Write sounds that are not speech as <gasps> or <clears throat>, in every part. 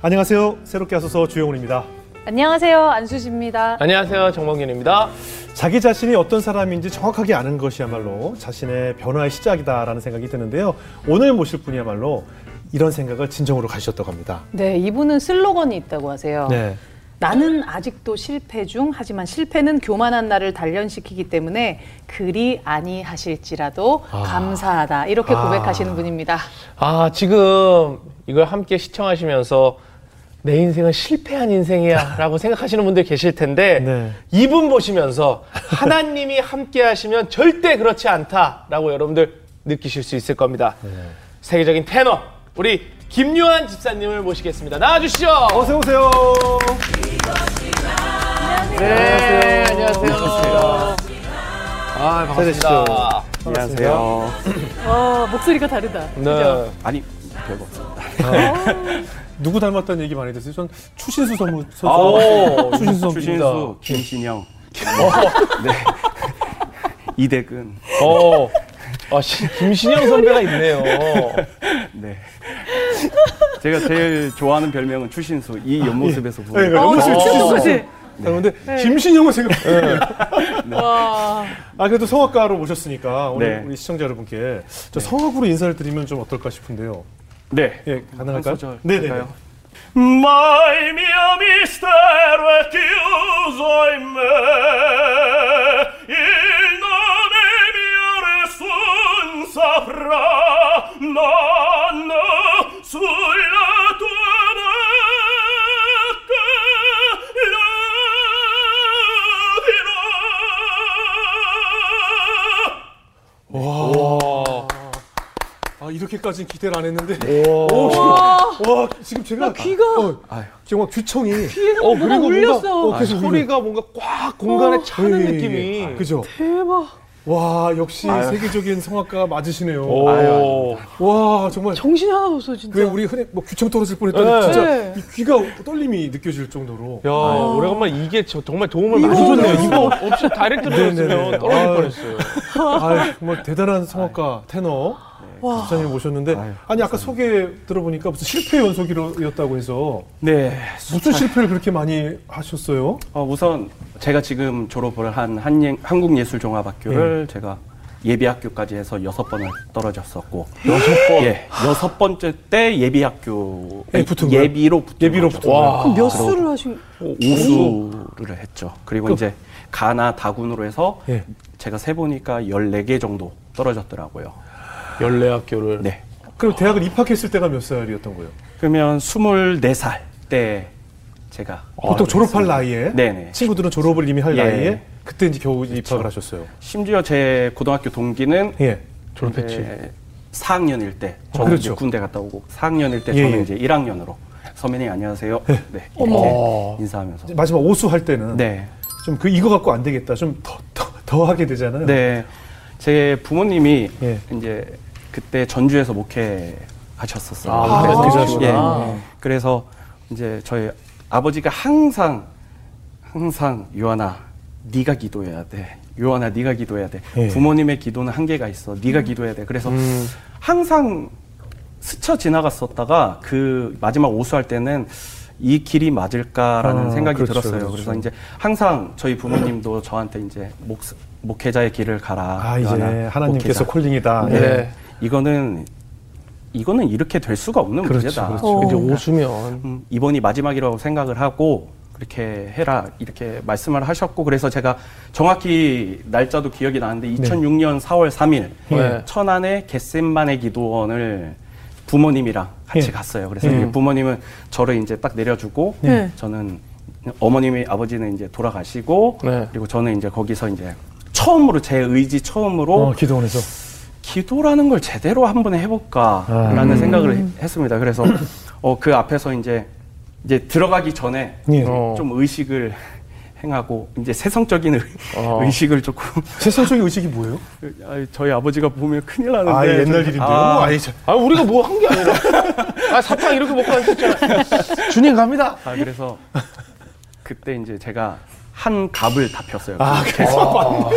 안녕하세요. 새롭게 하소서 주영훈입니다. 안녕하세요. 안수지입니다. 안녕하세요. 정몽균입니다. 자기 자신이 어떤 사람인지 정확하게 아는 것이야말로 자신의 변화의 시작이다라는 생각이 드는데요. 오늘 모실 분이야말로 이런 생각을 진정으로 가지셨다고 합니다. 네, 이분은 슬로건이 있다고 하세요. 네. 나는 아직도 실패 중 하지만 실패는 교만한 나를 단련시키기 때문에 그리 아니하실지라도 아. 감사하다 이렇게 아. 고백하시는 분입니다. 아, 지금 이걸 함께 시청하시면서 내 인생은 실패한 인생이야 <laughs> 라고 생각하시는 분들 계실 텐데 네. 이분 보시면서 하나님이 함께 하시면 절대 그렇지 않다라고 여러분들 느끼실 수 있을 겁니다. 네. 세계적인 테너 우리 김요한 집사님을 모시겠습니다. 나와주시죠. 어서 오세요. 네, 안녕하세요. 아, 반갑습니다. 안녕하세요. 와, 목소리가 다르다. 네. 아니 별거 없습니다. 누구 닮았다는 얘기 많이 됐어요. 전 추신수 선무 아, 오, 추신수 선수입니다. 추신수, 김신영, <laughs> 네 <laughs> 이대근, 어, 아, 시- 김신영 선배가 있네요. 네. 제가 제일 좋아하는 별명은 추신수. 이 옆모습에서 네, 보면 너무 어, 추신수. 똑같이. 그런데 김신영은 생각. 와, 아 그래도 성악가로 모셨으니까 오늘 네. 우리 시청자 여러분께 저 성악으로 인사를 드리면 좀 어떨까 싶은데요. 네. 예, 가능할까요? 네네. mio mistero è chiuso in me, il nome mio nessun saprà, nonno, sulla tua bocca 와. 아 이렇게까지는 기대를 안 했는데. 와. 오, 지금, 와 지금 제가 나 귀가 어. 지금 막 귀청이 어, 뭐가 울렸어. 어, 계속 소리가 뭔가 꽉 공간에 차는 예, 예, 느낌이. 예. 그죠? 대박. 와 역시 아유. 세계적인 성악가 맞으시네요. 오. 아유, 와 정말 정신이 하나도 없어 진짜. 왜 우리 흔히 뭐 귀청 떨어질 뻔했더니 네. 진짜 네. 이 귀가 떨림이 느껴질 정도로. 야, 오래간만에 이게 저- 정말 도움을 많이 줬네요. 이거 없이 다이렉트로. 했으면 떨어질 아유. 뻔했어요. 아 정말 대단한 성악가 테너 와. 집사님 모셨는데 아유, 아니 아까 소개 들어보니까 무슨 실패 연속이었다고 해서 네. 무슨 실패를 그렇게 많이 하셨어요? 어, 우선 제가 지금 졸업을 한 한예, 한국예술종합학교를 네. 제가 예비학교까지 해서 여섯 번을 떨어졌었고 여섯 번. 예, 여섯 번째 때 예비학교 예, 붙은 거예요? 예비로 붙은 예비로. 붙은. 그럼 몇 수를 하신? 우수를 했죠. 그리고 이제 가나 다군으로 해서 예. 제가 세 보니까 14개 정도 떨어졌더라고요. 연례 학교를. 네. 그럼 대학을 입학했을 때가 몇 살이었던 거예요? 그러면 24살 때 제가 보통 졸업할 나이에 네네. 친구들은 졸업을 이미 할 예. 나이에 그때 이제 겨우 입학을 하셨어요. 심지어 제 고등학교 동기는 예. 졸업했지. 이제 4학년일 때 어, 저는 그렇죠. 군대 갔다 오고 4학년일 때 예, 저는 예. 이제 1학년으로 선배님 안녕하세요. 네. 이렇게 어머. 인사하면서 마지막 오수 할 때는 네. 좀그 이거 갖고 안 되겠다. 좀 더 더 더 하게 되잖아요. 네. 제 부모님이 예. 이제 그때 전주에서 목회 하셨었어요. 아, 그래서 목회하시구나. 예. 그래서 이제 저희 아버지가 항상 항상 요한아 네가 기도해야 돼. 요한아 네가 기도해야 돼. 예. 부모님의 기도는 한계가 있어. 네가 기도해야 돼. 그래서 음. 항상 스쳐 지나갔었다가 그 마지막 오수할 때는 이 길이 맞을까라는 아, 생각이 그렇죠, 들었어요. 그렇죠. 그래서 이제 항상 저희 부모님도 저한테 이제 목, 목회자의 길을 가라. 아 이제 하나님께서 목회자. 콜링이다. 네. 예. 이거는 이거는 이렇게 될 수가 없는 그렇죠, 문제다. 그렇죠. 이제 어. 오수면. 음, 이번이 마지막이라고 생각을 하고 그렇게 해라 이렇게 말씀을 하셨고 그래서 제가 정확히 날짜도 기억이 나는데 2006년 4월 3일 네. 천안의 겟셈만의 기도원을 부모님이랑 같이 예. 갔어요. 그래서 예. 이제 부모님은 저를 이제 딱 내려주고 네. 저는 어머님이 아버지는 이제 돌아가시고 네. 그리고 저는 이제 거기서 이제 처음으로 제 의지 처음으로 어, 기도원에서 기도라는 걸 제대로 한번 해볼까라는 아. 생각을 해- 했습니다. 그래서 <clears throat> 어, 그 앞에서 이제 이제 들어가기 전에 예. 어. 좀 의식을 <laughs> 행하고 이제 세성적인 의, 어. <laughs> 의식을 조금 <laughs> 세상적인 의식이 뭐예요? 아, 저희 아버지가 보면 큰일 나는데 아 옛날 좀- 일인데요. 아, 아, 니 참. 아 우리가 뭐 한 게 아니라 아 사탕 이렇게 먹고 앉았잖아 주님 갑니다 아, 그래서 그때 이제 제가 한 갑을 다 폈어요. 아, 그래서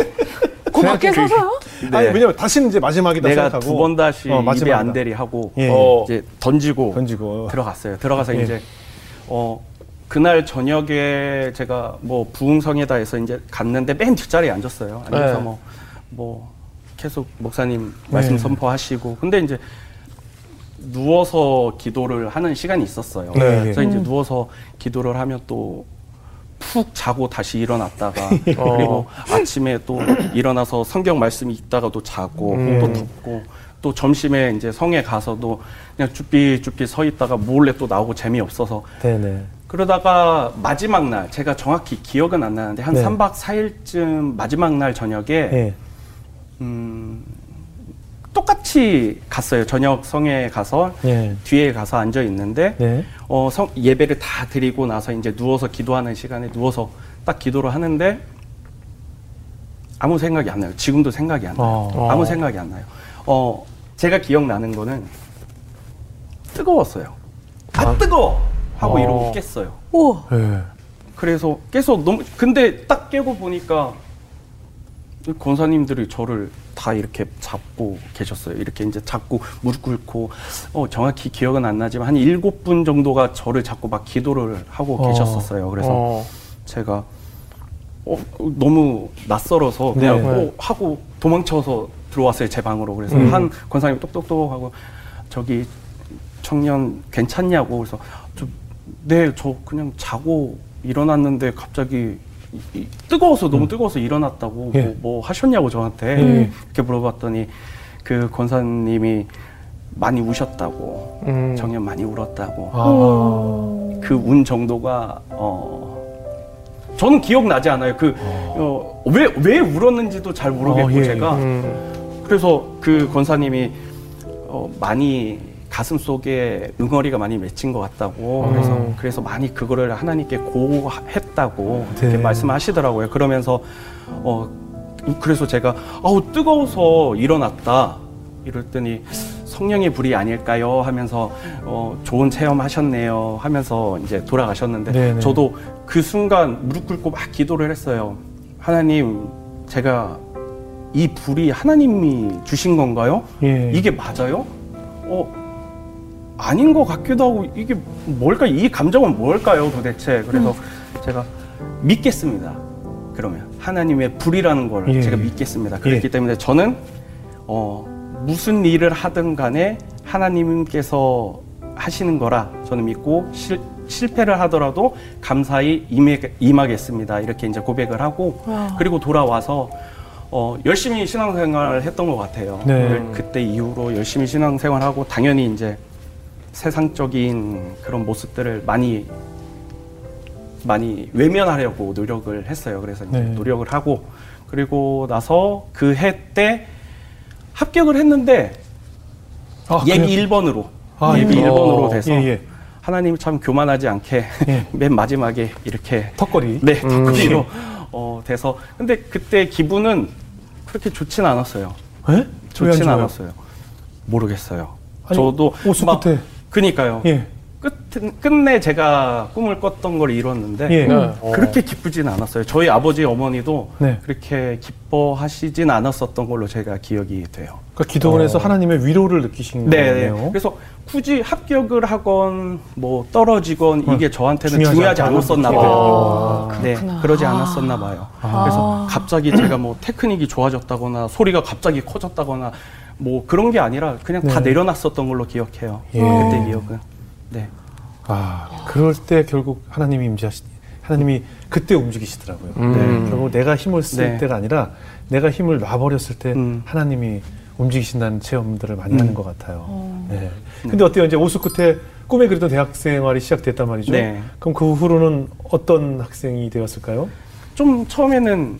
그 밖에 서서요? 네. 아니 왜냐면 다시는 이제 마지막이다 내가 생각하고 두 번 다시 어, 입에. 안 대리 하고 예. 어. 이제 던지고 던지고 들어갔어요. 들어가서 예. 이제 어 그날 저녁에 제가 뭐 부흥성에다 해서 이제 갔는데 맨 뒷자리에 앉았어요. 앉아서 네. 뭐 뭐 계속 목사님 말씀 네. 선포하시고 근데 이제 누워서 기도를 하는 시간이 있었어요. 네. 그래서 이제 누워서 기도를 하면 또 푹 자고 다시 일어났다가 <laughs> 그리고 아침에 또 일어나서 성경 말씀이 있다가 또 자고 음. 또 듣고 또 점심에 이제 성에 가서도 그냥 쭈삐쭈삐 서 있다가 몰래 또 나오고 재미없어서 네네. 그러다가 마지막 날 제가 정확히 기억은 안 나는데 한 네. 삼 3박 4일쯤 마지막 날 저녁에 예. 음, 똑같이 갔어요. 저녁 성에 가서 예. 뒤에 가서 앉아 있는데 네. 어, 성, 예배를 다 드리고 나서 이제 누워서 기도하는 시간에 누워서 딱 기도를 하는데 아무 생각이 안 나요. 지금도 생각이 안 나요. 어. 아무 생각이 안 나요. 어, 제가 기억나는 거는 뜨거웠어요. 아, 뜨거워! 하고 어. 이러고 깼어요. 우와. 예. 그래서 계속 너무 근데 딱 깨고 보니까 이 권사님들이 저를 다 이렇게 잡고 계셨어요. 이렇게 이제 잡고 무릎 꿇고 어 정확히 기억은 안 나지만 한 일곱 분 정도가 저를 잡고 막 기도를 하고 어. 계셨었어요. 그래서 어. 제가 어, 너무 낯설어서 그냥 네. 어, 하고 도망쳐서 들어왔어요 제 방으로 그래서 음. 한 권사님 똑똑똑 하고 저기 청년 괜찮냐고 그래서 네저 그냥 자고 일어났는데 갑자기 이- 뜨거워서 너무 뜨거워서 일어났다고 예. 뭐, 뭐 하셨냐고 저한테 음. 이렇게 물어봤더니 그 권사님이 많이 우셨다고 음. 청년 많이 울었다고 아. 그운 정도가 어 저는 기억나지 않아요. 그왜왜 울었는지도 잘 모르겠고 어, 예. 제가 음. 그래서 그 권사님이 어 많이 가슴 속에 응어리가 많이 맺힌 것 같다고 음. 그래서 그래서 많이 그거를 하나님께 고했 다고 네. 이렇게 말씀하시더라고요. 그러면서 어 그래서 제가 아우 뜨거워서 일어났다 이랬더니 성령의 불이 아닐까요 하면서 어 좋은 체험 하셨네요 하면서 이제 돌아가셨는데 네네. 저도 그 순간 무릎 꿇고 막 기도를 했어요. 하나님 제가 이 불이 하나님이 주신 건가요? 예. 이게 맞아요? 어 아닌 것 같기도 하고 이게 뭘까 이 감정은 뭘까요 도대체 그래서 제가 믿겠습니다 그러면 하나님의 불이라는 걸 예. 제가 믿겠습니다 그렇기 예. 때문에 저는 어 무슨 일을 하든 간에 하나님께서 하시는 거라 저는 믿고 실, 실패를 하더라도 감사히 임해, 임하겠습니다 이렇게 이제 고백을 하고 와. 그리고 돌아와서 어, 열심히 신앙생활을 했던 것 같아요. 네. 그때 이후로 열심히 신앙생활하고 당연히 이제 세상적인 그런 모습들을 많이 많이 외면하려고 노력을 했어요. 그래서 이제 네. 노력을 하고 그리고 나서 그 해 때 합격을 했는데 아, 예비 그래요? 1번으로 아, 예비 예. 1번으로 어, 돼서 예, 예. 하나님 참 교만하지 않게 예. <laughs> 맨 마지막에 이렇게 턱걸이. 네, 음. 턱걸이로 어, 돼서 근데 그때 기분은 그렇게 좋진 않았어요. 예? 왜안 좋진? 않았어요. 모르겠어요. 아니, 저도 오수 막- 끝에. 그니까요. 예. 끝 끝내 제가 꿈을 꿨던 걸 이뤘는데 예. 네. 그렇게 기쁘진 않았어요. 저희 아버지 어머니도 네. 그렇게 기뻐하시진 않았었던 걸로 제가 기억이 돼요. 그러니까 기도원에서 어. 하나님의 위로를 느끼신 네, 거네요. 네. 그래서 굳이 합격을 하건 뭐 떨어지건 어, 이게 저한테는 중요하지 중요하지 않았었나. 봐요. 아, 네. 그러지 아. 않았었나 봐요. 아. 그래서 갑자기 제가 뭐 테크닉이 좋아졌다거나 소리가 갑자기 커졌다거나 뭐 그런 게 아니라 그냥 다 네. 내려놨었던 걸로 기억해요. 예. 그때 기억은. 네. 아, 그럴 때 결국 하나님이 임재하시, 하나님이 그때 움직이시더라고요. 음. 네, 결국 내가 힘을 쓸 네. 때가 아니라 내가 힘을 놔버렸을 때 음. 하나님이 움직이신다는 체험들을 많이 음. 하는 것 같아요. 네. 근데 어때요? 이제 오수 끝에 꿈에 그리던 대학 생활이 시작됐단 말이죠. 네. 그럼 그 후로는 어떤 학생이 되었을까요? 좀 처음에는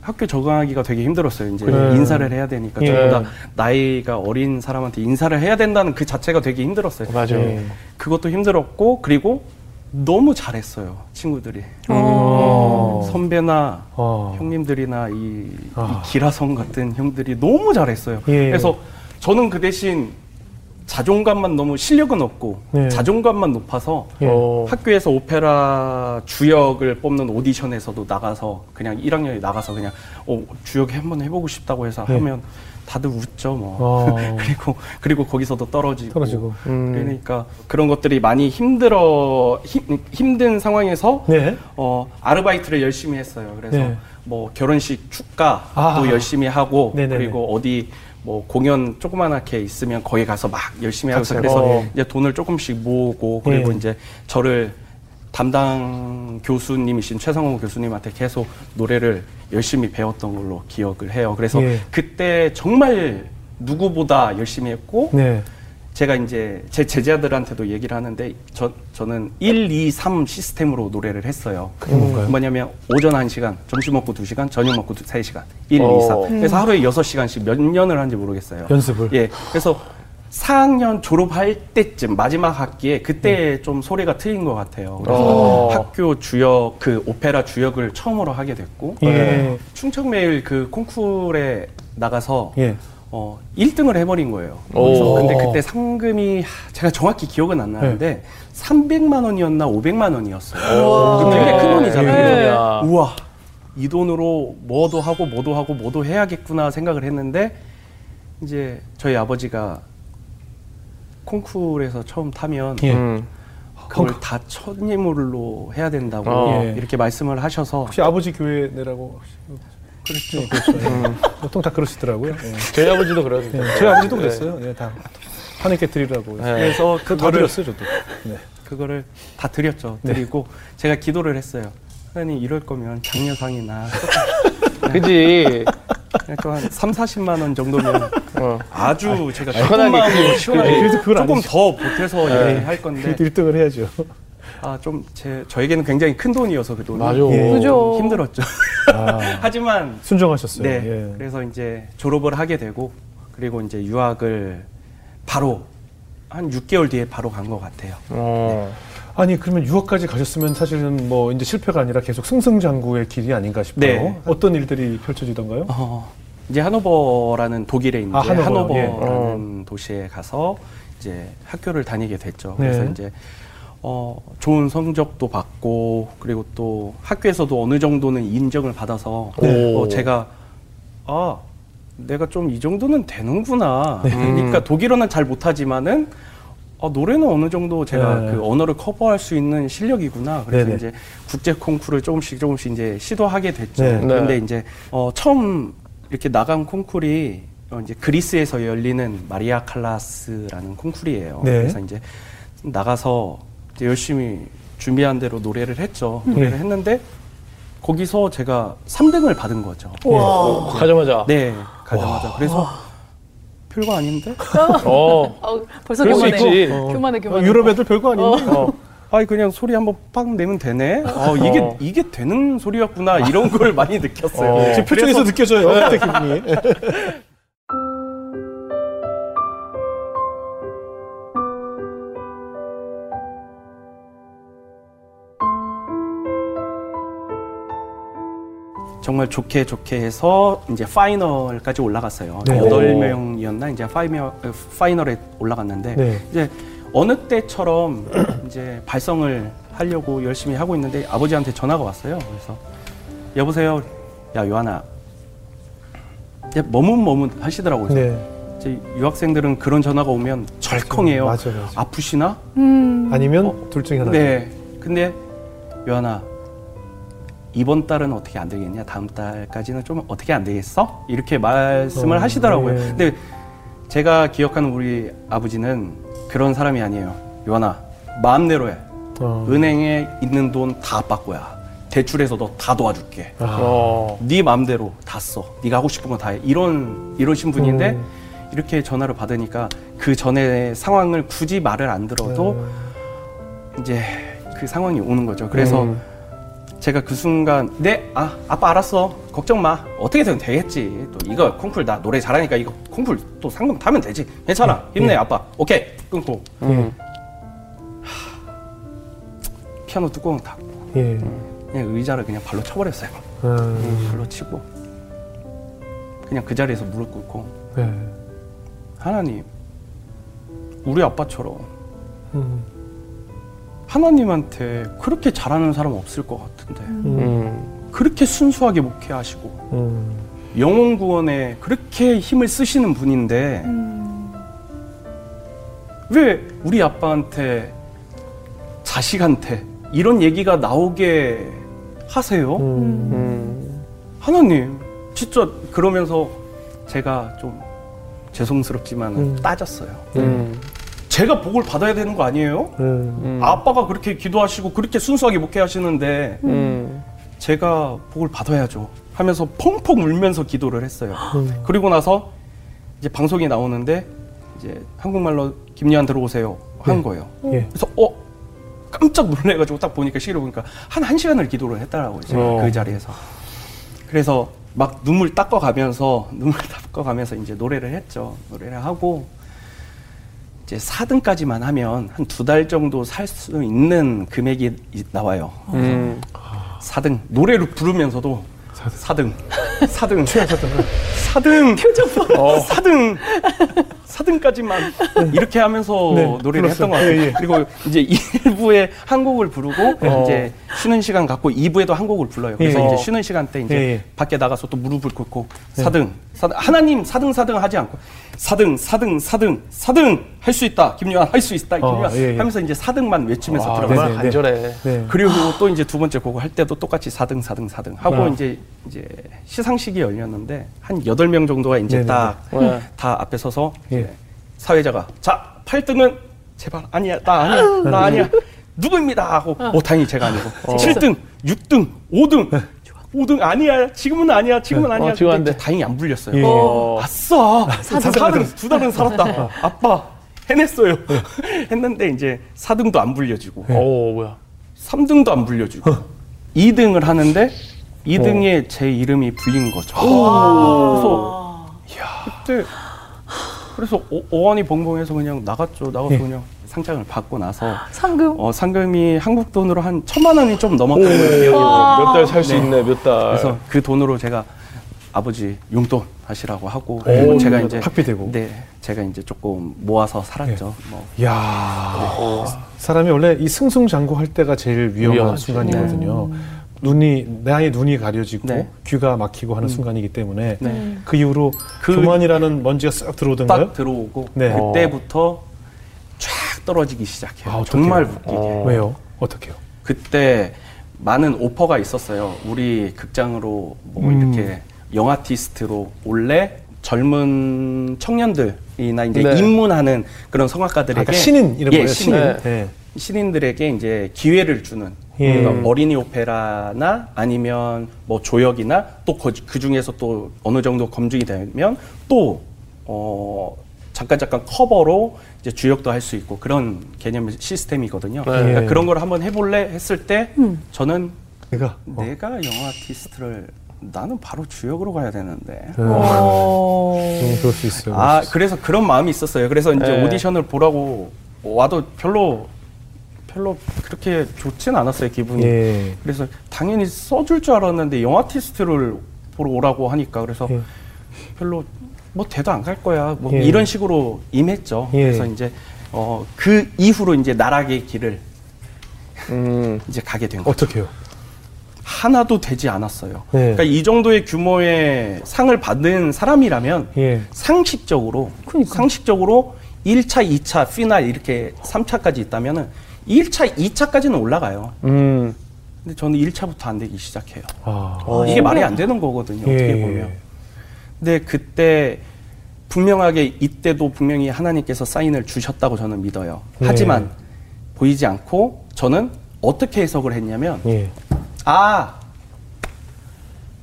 학교 적응하기가 되게 힘들었어요. 이제 그래. 인사를 해야 되니까 예. 저보다 나이가 어린 사람한테 인사를 해야 된다는 그 자체가 되게 힘들었어요. 맞아요. 네. 그것도 힘들었고 그리고 너무 잘했어요 친구들이 어. 선배나 어. 형님들이나 이, 이 아. 기라성 같은 형들이 너무 잘했어요. 예. 그래서 저는 그 대신 자존감만 너무 실력은 없고 네. 자존감만 높아서 예. 어. 학교에서 오페라 주역을 뽑는 오디션에서도 나가서 그냥 1학년에 나가서 그냥 어, 주역 한번 해보고 싶다고 해서 네. 하면 다들 웃죠 뭐. 어, <laughs> 그리고 그리고 거기서도 떨어지고. 떨어지고. 음. 그러니까 그런 것들이 많이 힘들어 힘, 힘든 상황에서 네. 어 아르바이트를 열심히 했어요. 그래서 네. 뭐 결혼식 축가도 아. 열심히 하고 네네네. 그리고 어디 뭐 공연 조그만하게 있으면 거기 가서 막 열심히 하고 그래서 하고. 이제 돈을 조금씩 모으고 그리고 네. 이제 저를 담당 교수님이신 최성호 교수님한테 계속 노래를 열심히 배웠던 걸로 기억을 해요. 그래서 예. 그때 정말 누구보다 열심히 했고 네. 제가 이제 제 제자들한테도 얘기를 하는데 저, 저는 1, 2, 3 시스템으로 노래를 했어요. 그게 뭔가요? 뭐냐면 오전 1시간, 점심 먹고 2시간, 저녁 먹고 3시간. 1, 어. 2, 3. 그래서 하루에 6시간씩 몇 년을 하는지 모르겠어요. 연습을. 예. 그래서 4학년 졸업할 때쯤 마지막 학기에 그때 좀 소리가 트인 것 같아요. 그래서 어. 학교 주역 그 오페라 주역을 처음으로 하게 됐고 예. 충청매일 그 콩쿠르에 나가서 예. 어 1등을 해버린 거예요. 오. 그래서 근데 그때 상금이 하, 제가 정확히 기억은 안 나는데 300만 원이었나 500만 원이었어요. 그 굉장히 큰 돈이잖아요. 네. 그래서 우와 이 돈으로 뭐도 하고 뭐도 하고 뭐도 해야겠구나 생각을 했는데 이제 저희 아버지가 콩쿠르에서 처음 타면 예. 음. 그걸 다 첫예물로 해야 된다고 어. 예. 이렇게 말씀을 하셔서 혹시 아버지 교회 내라고 그렇죠. 그렇죠. 예. 보통 다 그러시더라고요. 예. 저희 아버지도 그러는데. 예. 저희 아버지도 그랬어요. 예, 다 하늘 깨뜨리라고. 네. 그래서 다 그거를 드렸어요, 저도. 네. 그거를 다 드렸죠. 네. 드리고 제가 기도를 했어요. 하나님 이럴 거면 장려상이나 <laughs> 그지. 그냥 좀한 3, 40만 원 정도면 어. 아주 제가 조금 마음으로 그- 시원하게 그래도 그건 조금. 더 보태서 네. 이렇게 할 건데 그래도 1등을 해야죠. 아 좀 제 저에게는 굉장히 큰 돈이어서 그 돈이 맞아. 예. 그죠. 힘들었죠. 아, <laughs> 하지만 순종하셨어요. 네 예. 그래서 이제 졸업을 하게 되고 그리고 이제 유학을 바로 한 6개월 뒤에 바로 간 것 같아요. 어. 아니 그러면 유학까지 가셨으면 사실은 뭐 이제 실패가 아니라 계속 승승장구의 길이 아닌가 싶어요. 네. 어떤 일들이 펼쳐지던가요? 어, 이제 하노버라는 독일에 있는 아, 하노버요? 하노버라는 예. 도시에 가서 이제 학교를 다니게 됐죠. 네. 그래서 이제 어, 좋은 성적도 받고 그리고 또 학교에서도 어느 정도는 인정을 받아서 네. 어, 제가 아 내가 좀 이 정도는 되는구나. 네. 그러니까 독일어는 잘 못하지만은 어, 노래는 어느 정도 제가 네. 그 언어를 커버할 수 있는 실력이구나. 그래서 네네. 이제 국제 콩쿠르를 조금씩 조금씩 이제 시도하게 됐죠. 네. 그런데 네. 이제 어, 처음 이렇게 나간 콩쿠르이 어, 이제 그리스에서 열리는 마리아 칼라스라는 콩쿠르예요. 네. 그래서 이제 나가서 열심히 준비한 대로 노래를 했죠. 노래를 네. 했는데 거기서 제가 3등을 받은 거죠. 어, 가자마자. 네, 가자마자. 그래서 별거 아닌데? 어. <laughs> 어, 벌써 그럴 수 교만해. 있지. 어, 교만해, 어, 교만해. 유럽 애들 별거 아닌데. 어. 아이 그냥 소리 한번 빡 내면 되네. 어, 이게 어. 이게 되는 소리였구나 이런 걸 많이 느꼈어요. 어. 지금 표정에서 느껴져요. 그때 기분이. <laughs> 정말 좋게 좋게 해서 이제 파이널까지 올라갔어요. 네. 여덟 명이었나 이제 파이널 파이널에 올라갔는데 네. 이제 어느 때처럼 <clears throat> 이제 발성을 하려고 열심히 하고 있는데 아버지한테 전화가 왔어요. 그래서 여보세요, 야 이제 머뭇머뭇 하시더라고요. 네. 이제 유학생들은 그런 전화가 오면 덜컹해요. 맞아, 맞아. 아프시나? 음. 아니면 둘 중에 하나. 네. 근데 요하나 이번 달은 어떻게 안 되겠냐? 다음 달까지는 좀 어떻게 안 되겠어? 이렇게 말씀을 어, 하시더라고요. 네. 근데 제가 기억하는 우리 아버지는 그런 사람이 아니에요. 요하나 마음대로 해. 어. 은행에 있는 돈 다 아빠 거야. 대출해서 너 다 도와줄게. 아. 어. 네 마음대로 다 써. 네가 하고 싶은 거 다 해. 이런 이러신 분인데 음. 이렇게 전화를 받으니까 그 전에 상황을 굳이 말을 안 들어도 어. 이제 그 상황이 오는 거죠. 그래서 음. 제가 그 순간 네, 아 아빠 알았어. 걱정 마. 어떻게든 되겠지. 또 이거 콩쿨 나 노래 잘하니까 이거 콩쿨 또 상금 타면 되지. 괜찮아. 힘내 네. 아빠. 오케이 끊고 음. 피아노 뚜껑 닫고 예. 그냥 의자를 그냥 발로 쳐버렸어요. 음. 발로 치고 그냥 그 자리에서 무릎 꿇고 네. 하나님 우리 아빠처럼 음. 하나님한테 그렇게 잘하는 사람 없을 것 같은데 음. 음. 그렇게 순수하게 목회하시고 음. 영혼 구원에 그렇게 힘을 쓰시는 분인데 왜 우리 아빠한테 자식한테 이런 얘기가 나오게 하세요? 음. 하나님, 진짜 그러면서 제가 좀 죄송스럽지만 음. 따졌어요. 음. 제가 복을 받아야 되는 거 아니에요? 음. 음. 아빠가 그렇게 기도하시고 그렇게 순수하게 목회하시는데 음. 제가 복을 받아야죠. 하면서 펑펑 울면서 기도를 했어요. 음. 그리고 나서 이제 방송이 나오는데 이제 한국말로 김여한 들어오세요 한 네. 거예요. 예. 그래서 어 깜짝 놀래가지고 딱 보니까 시계를 보니까 한 한 시간을 기도를 했다라고 제가 어. 그 자리에서 그래서 막 눈물 닦아가면서 눈물 <laughs> 닦아가면서 이제 노래를 했죠. 노래를 하고 이제 4등까지만 하면 한 두 달 정도 살 수 있는 금액이 이- 나와요. 음. 4등 노래를 부르면서도 4등 4등 취하셨던 거. 4등 어. 4등 4등까지만 이렇게 하면서 <laughs> 네, 노래를 했던 것 불렀어요. 같아요. 예, 예. 그리고 이제 1부에 한 곡을 부르고 어. 이제 쉬는 시간 갖고 2부에도 한 곡을 불러요. 그래서 예, 이제 예. 쉬는 시간 때 이제 예, 예. 밖에 나가서 또 무릎을 꿇고 4등, 4등 하나님 4등 4등 하지 않고 4등 4등 4등 4등 할 수 있다. 김요한 할 수 있다. 어, 김요한 예, 예. 하면서 이제 4등만 외치면서 와, 들어가요. 얼마나 네, 네, 네. 간절해. 네. 그리고 또 이제 두 번째 곡을 할 때도 똑같이 4등, 4등, 4등 하고 아. 이제 이제 시상식이 열렸는데 한 8명 정도가 이제 네네네. 딱다 네. 앞에 서서 예. 이제 사회자가 자, 8등은 제발 아니야. 나 아니야. 나 아니야. 누구입니다 하고 어, 다행히 제가 아니고 7등, 6등, 5등. 5등 아니야. 지금은 아니야. 지금은 네. 아니야. 어, 지금 근데 다행히 안 불렸어요. 예. 어. 아싸! 사등. 4등, 두 달은 살았다. 아빠, 해냈어요. <laughs> 했는데 이제 4등도 안 불려지고, 오, 뭐야. 3등도 안 불려주고 2등을 하는데 2등에 제 이름이 불린 거죠. 그래서 그때 그래서 어, 어안이 벙벙해서 그냥 나갔죠. 나가서 예. 그냥 상장을 받고 나서 상금. 어, 상금이 한국 돈으로 한 천만 원이 좀 넘었던 기억이 나요. 몇달 살수 네. 있네, 몇 달. 그래서 그 돈으로 제가 아버지 용돈 하시라고 하고 오, 제가 이제 학비되고. 네 제가 이제 조금 모아서 살았죠. 뭐야 어. 사람이 원래 이 승승장구할 때가 제일 위험한 위험하죠. 순간이거든요. 눈이 나의 눈이 가려지고 네. 귀가 막히고 하는 순간이기 때문에 네. 그 이후로 그- 교만이라는 먼지가 쓱 들어오던가요? 딱 들어오고 네. 그때부터 쫙 떨어지기 시작해요. 아? 정말 웃기게. 어. 왜요? 어떻게요? 그때 많은 오퍼가 있었어요. 우리 극장으로 뭐 음. 이렇게 영아티스트로 올래 젊은 청년들이나 이제 네. 입문하는 그런 성악가들에게 아까 신인 이런 예, 거예요? 신인. 신인. 네. 네. 신인들에게 이제 기회를 주는 예. 그러니까 어린이 오페라나 아니면 뭐 조역이나 또 그 중에서 또 어느 정도 검증이 되면 또 어, 잠깐 잠깐 커버로 이제 주역도 할 수 있고 그런 개념 시스템이거든요. 네. 그러니까 예. 그런 걸 한번 해볼래 했을 때 저는 내가 어. 내가 영화 아티스트를 나는 바로 주역으로 가야 되는데. 네. 어. 음, 그럴 수 있어요. 아 그래서 그런 마음이 있었어요. 그래서 이제 네. 오디션을 보라고 와도 별로 별로 그렇게 좋진 않았어요 기분이. 예. 그래서 당연히 써줄 줄 알았는데 영화 아티스트를 보러 오라고 하니까 그래서 예. 별로 뭐 대도 안 갈 거야. 뭐 예. 이런 식으로 임했죠. 예. 그래서 이제 어 그 이후로 이제 나락의 길을 음. 이제 가게 된 거죠. 어떻게요? 하나도 되지 않았어요. 네. 그러니까 이 정도의 규모의 상을 받는 사람이라면 예. 상식적으로 그러니까. 상식적으로 1차, 2차, 피날 이렇게 3차까지 있다면은 1차, 2차까지는 올라가요. 음. 근데 저는 1차부터 안 되기 시작해요. 아. 어. 이게 말이 안 되는 거거든요. 예. 어떻게 보면. 근데 그때 분명하게 이때도 분명히 하나님께서 사인을 주셨다고 저는 믿어요. 네. 하지만 보이지 않고 저는 어떻게 해석을 했냐면 예. 아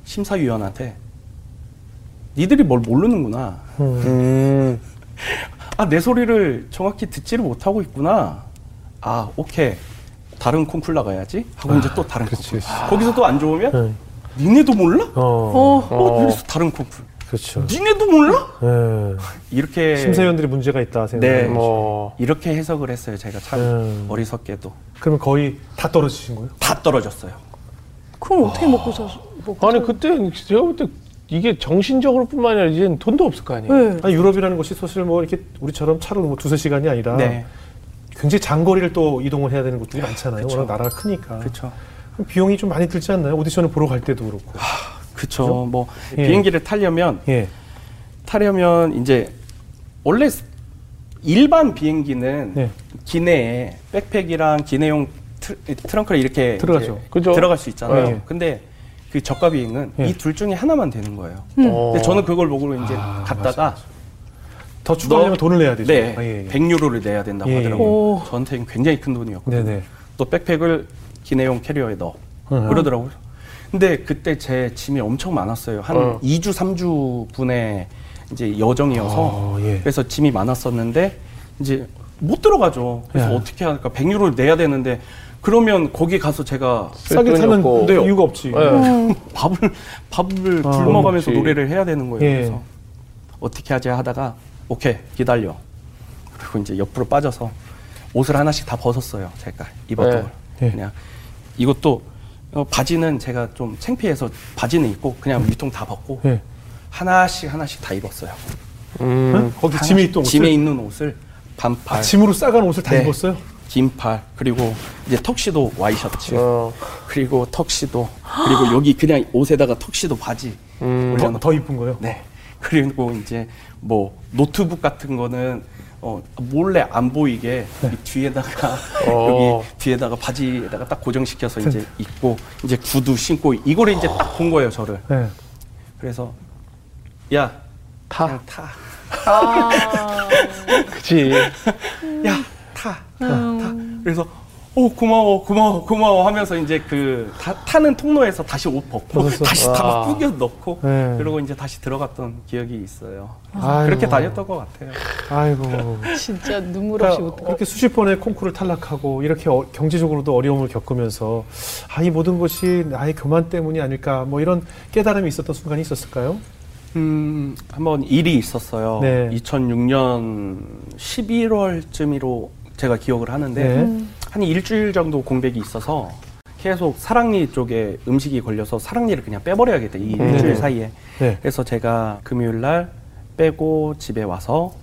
심사위원한테 니들이 뭘 모르는구나. 음. <laughs> 아내 소리를 정확히 듣지를 못하고 있구나. 아 오케이 다른 콩쿨 나가야지 하고 이제 또 다른 그렇지, 콩쿨. 그렇지. 거기서 또 안 좋으면 네. 니네도 몰라? 어. 어. 어, 여기서 다른 콩쿨. 그렇죠. 니네도 몰라? 예. 이렇게 심사위원들이 문제가 있다 생각해요. 네. 뭐. 이렇게 해석을 했어요. 제가 참 음. 어리석게도 그러면 거의 다 떨어지신 거예요? 다 떨어졌어요. 그럼 어떻게 먹고 사? 먹고 아니, 살- 그때 제가 볼때 이게 정신적으로 뿐만 아니라 이제는 돈도 없을 거 아니에요. 네. 아니 유럽이라는 곳이 사실 뭐 이렇게 우리처럼 차로 뭐 두세 시간이 아니라 네, 굉장히 장거리를 또 이동을 해야 되는 곳들이 많잖아요. 그쵸. 워낙 나라가 크니까. 그렇죠. 비용이 좀 많이 들지 않나요? 오디션을 보러 갈 때도 그렇고. 그쵸. 뭐 예. 비행기를 타려면 예. 타려면 이제 원래 일반 비행기는 네. 기내에 백팩이랑 기내용 트, 트렁크를 이렇게 들어가죠. 그죠. 들어갈 수 있잖아요. 네. 근데 그 저가 비행은 네. 이둘 중에 하나만 되는 거예요. 어. 근데 저는 그걸 보고 이제 아, 갔다가 더 추가하려면 너- 돈을 내야 되죠. 네, 아, 예, 예. 100유로를 내야 된다고 예, 예. 하더라고요. 오. 저한테는 굉장히 큰 돈이었거든요. 네네. 또 백팩을 기내용 캐리어에 넣어. 음. 그러더라고요. 근데 그때 제 짐이 엄청 많았어요. 한 어. 2주, 3주 분의 이제 여정이어서 어, 예. 그래서 짐이 많았었는데 이제 못 들어가죠. 그래서 야. 어떻게 할까? 100유로를 내야 되는데 그러면 거기 가서 제가 싸게 없고. 네, 이유가 없지. 예. <laughs> 밥을 밥을 아, 굶어가면서 그렇지. 노래를 해야 되는 거예요. 예. 그래서 어떻게 하지 하다가 오케이 기다려. 그리고 이제 옆으로 빠져서 옷을 하나씩 다 벗었어요. 제가 입었던 네. 걸. 예. 그냥 이것도 어, 바지는 제가 좀 창피해서 바지는 입고 그냥 위통 다 벗고 예. 하나씩 하나씩 다 입었어요. 음. 어? 거기 짐에 있던 옷을 짐에 있는 옷을 반팔, 아, 짐으로 싸간 옷을 다 네. 입었어요? 긴팔 그리고 이제 턱시도 와이셔츠 어. 그리고 턱시도 그리고 여기 그냥 옷에다가 턱시도 바지 음. 더, 올려놓고 더 이쁜 거요? 네. 그리고 이제 뭐 노트북 같은 거는 어 몰래 안 보이게 이 뒤에다가 어. <laughs> 여기 뒤에다가 바지에다가 딱 고정시켜서 이제 입고 이제 구두 신고 이거를 이제 딱 본 거예요 저를. 네. 그래서 야 타. 그냥 타. 아, <laughs> 그치. 야 타. 타. 그래서 오 고마워 고마워 고마워 하면서 이제 그 타, 타는 통로에서 다시 옷 벗고 벗었어. 다시 다 와. 막 꾸겨 넣고 네. 그리고 이제 다시 들어갔던 기억이 있어요. 아이고. 그렇게 다녔던 것 같아요. 아이고. 진짜 눈물 없이 그러니까 못. 그렇게 수십 번의 콩쿠르를 탈락하고 이렇게 어- 경제적으로도 어려움을 겪으면서 아, 이 모든 것이 나의 교만 때문이 아닐까 뭐 이런 깨달음이 있었던 순간이 있었을까요? 음, 한번 일이 있었어요. 네. 2006년 11월쯤으로 제가 기억을 하는데 네. 한 일주일 정도 공백이 있어서 계속 사랑니 쪽에 음식이 걸려서 사랑니를 그냥 빼버려야겠다 이 네. 일주일 사이에. 네. 그래서 제가 금요일 날 빼고 집에 와서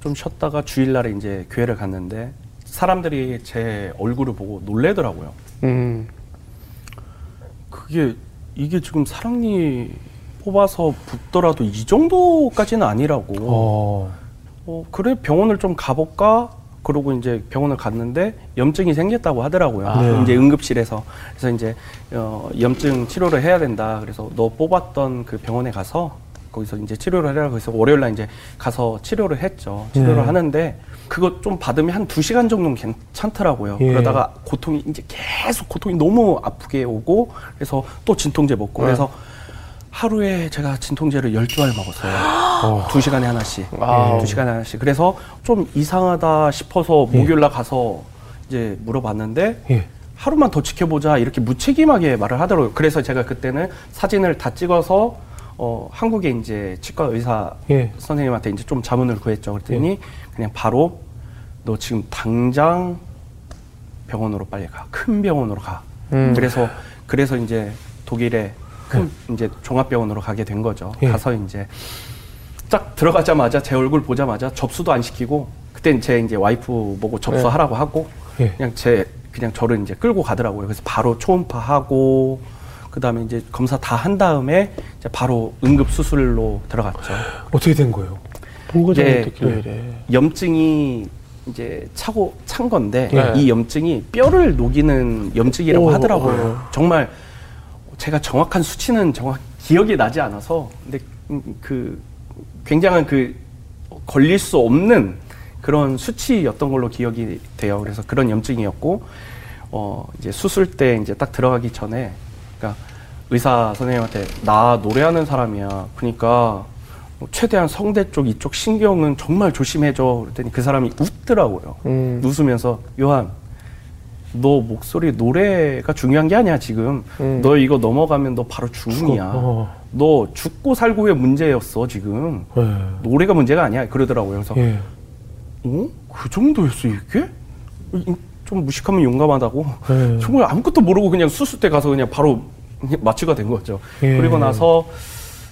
좀 쉬었다가 주일 날에 이제 교회를 갔는데 사람들이 제 얼굴을 보고 놀래더라고요. 음. 그게 이게 지금 사랑니 뽑아서 붓더라도 이 정도까지는 아니라고. 어. 어. 그래 병원을 좀 가볼까? 그러고 이제 병원을 갔는데 염증이 생겼다고 하더라고요. 아. 네. 이제 응급실에서 그래서 이제 어, 염증 치료를 해야 된다. 그래서 너 뽑았던 그 병원에 가서 거기서 이제 치료를 해라. 그래서 월요일 날 이제 가서 치료를 했죠. 치료를 네. 하는데 그거 좀 받으면 한 두 시간 정도는 괜찮더라고요. 예. 그러다가 고통이 이제 계속 고통이 너무 아프게 오고 그래서 또 진통제 먹고 네. 그래서 하루에 제가 진통제를 12알 먹었어요. <gasps> 두 시간에 하나씩. 두 시간에 하나씩. 그래서 좀 이상하다 싶어서 예. 목요일 날 가서 이제 물어봤는데 예. 하루만 더 지켜보자 이렇게 무책임하게 말을 하더라고요. 그래서 제가 그때는 사진을 다 찍어서 어, 한국에 이제 치과 의사 예. 선생님한테 이제 좀 자문을 구했죠. 그랬더니 그냥 바로 너 지금 당장 병원으로 빨리 가. 큰 병원으로 가. 음. 그래서 그래서 이제 독일에 큰 이제 종합병원으로 가게 된 거죠. 예. 가서 이제 딱 들어가자마자 제 얼굴 보자마자 접수도 안 시키고 그땐 제 이제 와이프 보고 접수하라고 하고 예. 그냥 제 그냥 저를 이제 끌고 가더라고요. 그래서 바로 초음파 하고 그다음에 이제 검사 다 한 다음에 이제 바로 응급 수술로 들어갔죠. 어떻게 된 거예요? 뭐가 네. 잘못됐길래 이래. 염증이 이제 차고 찬 건데 네. 이 염증이 뼈를 녹이는 염증이라고 오, 하더라고요. 오. 정말 제가 정확한 수치는 정확 기억이 나지 않아서 근데 음, 그 굉장한 그 걸릴 수 없는 그런 수치였던 걸로 기억이 돼요. 그래서 그런 염증이었고 어 이제 수술 때 이제 딱 들어가기 전에 그러니까 의사 선생님한테 나 노래하는 사람이야. 그러니까 뭐 최대한 성대 쪽 이쪽 신경은 정말 조심해줘. 그랬더니 그 사람이 웃더라고요. 음. 웃으면서 요한 너 목소리 노래가 중요한 게 아니야 지금. 음. 너 이거 넘어가면 너 바로 죽음이야. 어. 너 죽고 살고의 문제였어 지금. 예. 노래가 문제가 아니야. 그러더라고요. 그래서 예. 어? 그 정도였어 이게? 이- 좀 무식하면 용감하다고. 예. 정말 아무것도 모르고 그냥 수술대 가서 그냥 바로 마취가 된 거죠. 예. 그리고 나서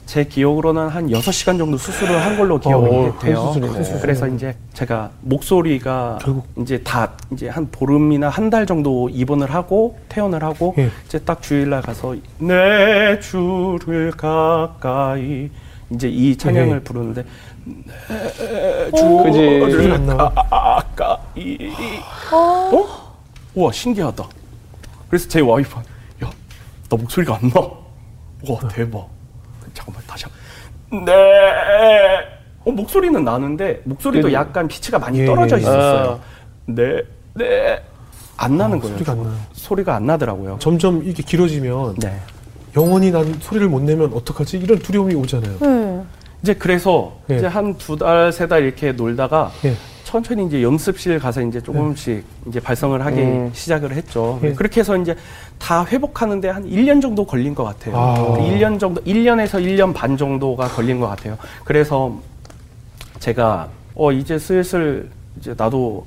제 기억으로는 한 6시간 정도 수술을 한 걸로 기억이 어, 큰 돼요. 그래서 이제 제가 목소리가 결국- 이제 다 이제 한 보름이나 한 달 정도 입원을 하고 퇴원을 하고 예. 이제 딱 주일날 가서 내 주를 가까이 이제 이 찬양을 예. 부르는데 내 그지. 주를. 가까이 어? 우와 신기하다. 그래서 제 와이프한 야, 나 목소리가 안 나. 와 대박. 잠깐만 다시 한. 네. 어 목소리는 나는데 목소리도 그- 약간 피치가 많이 예, 떨어져 예. 있었어요. 네, 네. 안 나는 거예요. 아, 소리가 안 나요. 소리가 안 나더라고요. 점점 이게 길어지면 네. 영원히 난 소리를 못 내면 어떡하지? 이런 두려움이 오잖아요. 네. 이제 그래서 예. 이제 한 두 달 세 달 이렇게 놀다가 예. 천천히 이제 연습실 가서 이제 조금씩 이제 발성을 하기 음. 시작을 했죠. 예. 그렇게 해서 이제 다 회복하는데 한 1년 정도 걸린 것 같아요. 아. 그 1년 정도, 1년에서 1년 반 정도가 걸린 것 같아요. 그래서 제가 어 이제 슬슬 이제 나도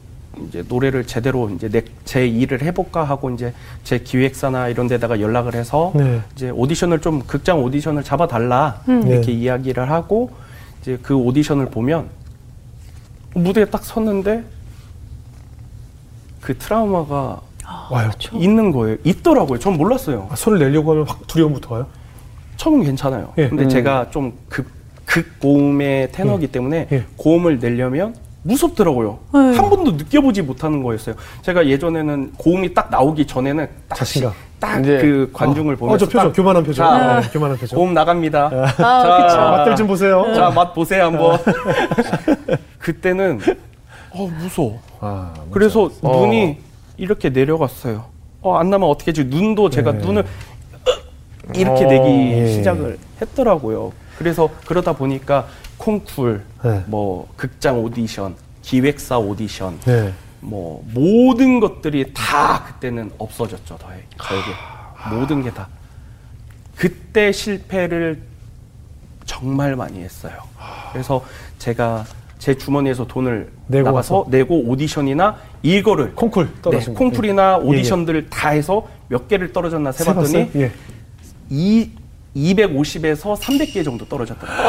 이제 노래를 제대로 이제 내, 제 일을 해볼까 하고 이제 제 기획사나 이런 데다가 연락을 해서 네. 이제 오디션을 좀 극장 오디션을 잡아달라 음. 이렇게 네. 이야기를 하고 이제 그 오디션을 보면 무대에 딱 섰는데 그 트라우마가 와요. 있는 거예요. 있더라고요. 전 몰랐어요. 아, 소리를 내려고 하면 확 두려움부터 와요? 처음은 괜찮아요. 예. 근데 음. 제가 좀 극, 극고음의 테너기 때문에 예. 고음을 내려면 무섭더라고요. 네. 한 번도 느껴보지 못하는 거였어요. 제가 예전에는 고음이 딱 나오기 전에는 딱 자신감. 딱 이제- 그 관중을 어, 보면서 저 표정, 딱 교만한 표정. 자, 네, 교만한 표정. 고음 나갑니다. 아, 자, 그쵸. 맛들 좀 보세요. 자, 맛 보세요, 한번. 그때는, 어, 무서워. 아, 그래서 어. 눈이 이렇게 내려갔어요. 어, 안 나면 어떻게 하지? 눈도 제가 네. 눈을 이렇게 어. 내기 예. 시작을 했더라고요. 그래서 그러다 보니까 콩쿨, 네. 뭐, 극장 오디션, 기획사 오디션, 네. 뭐, 모든 것들이 다 그때는 없어졌죠, 저에, 저에게. 모든 게 다. 그때 실패를 정말 많이 했어요. 그래서 제가 제 주머니에서 돈을 내고 나가서 와서? 내고 오디션이나 이거를 콩쿨 네, 떨어진. 콩쿨이나 예. 오디션들을 다 해서 몇 개를 떨어졌나 세봤더니? 예. 이 250에서 300개 정도 떨어졌더라고요.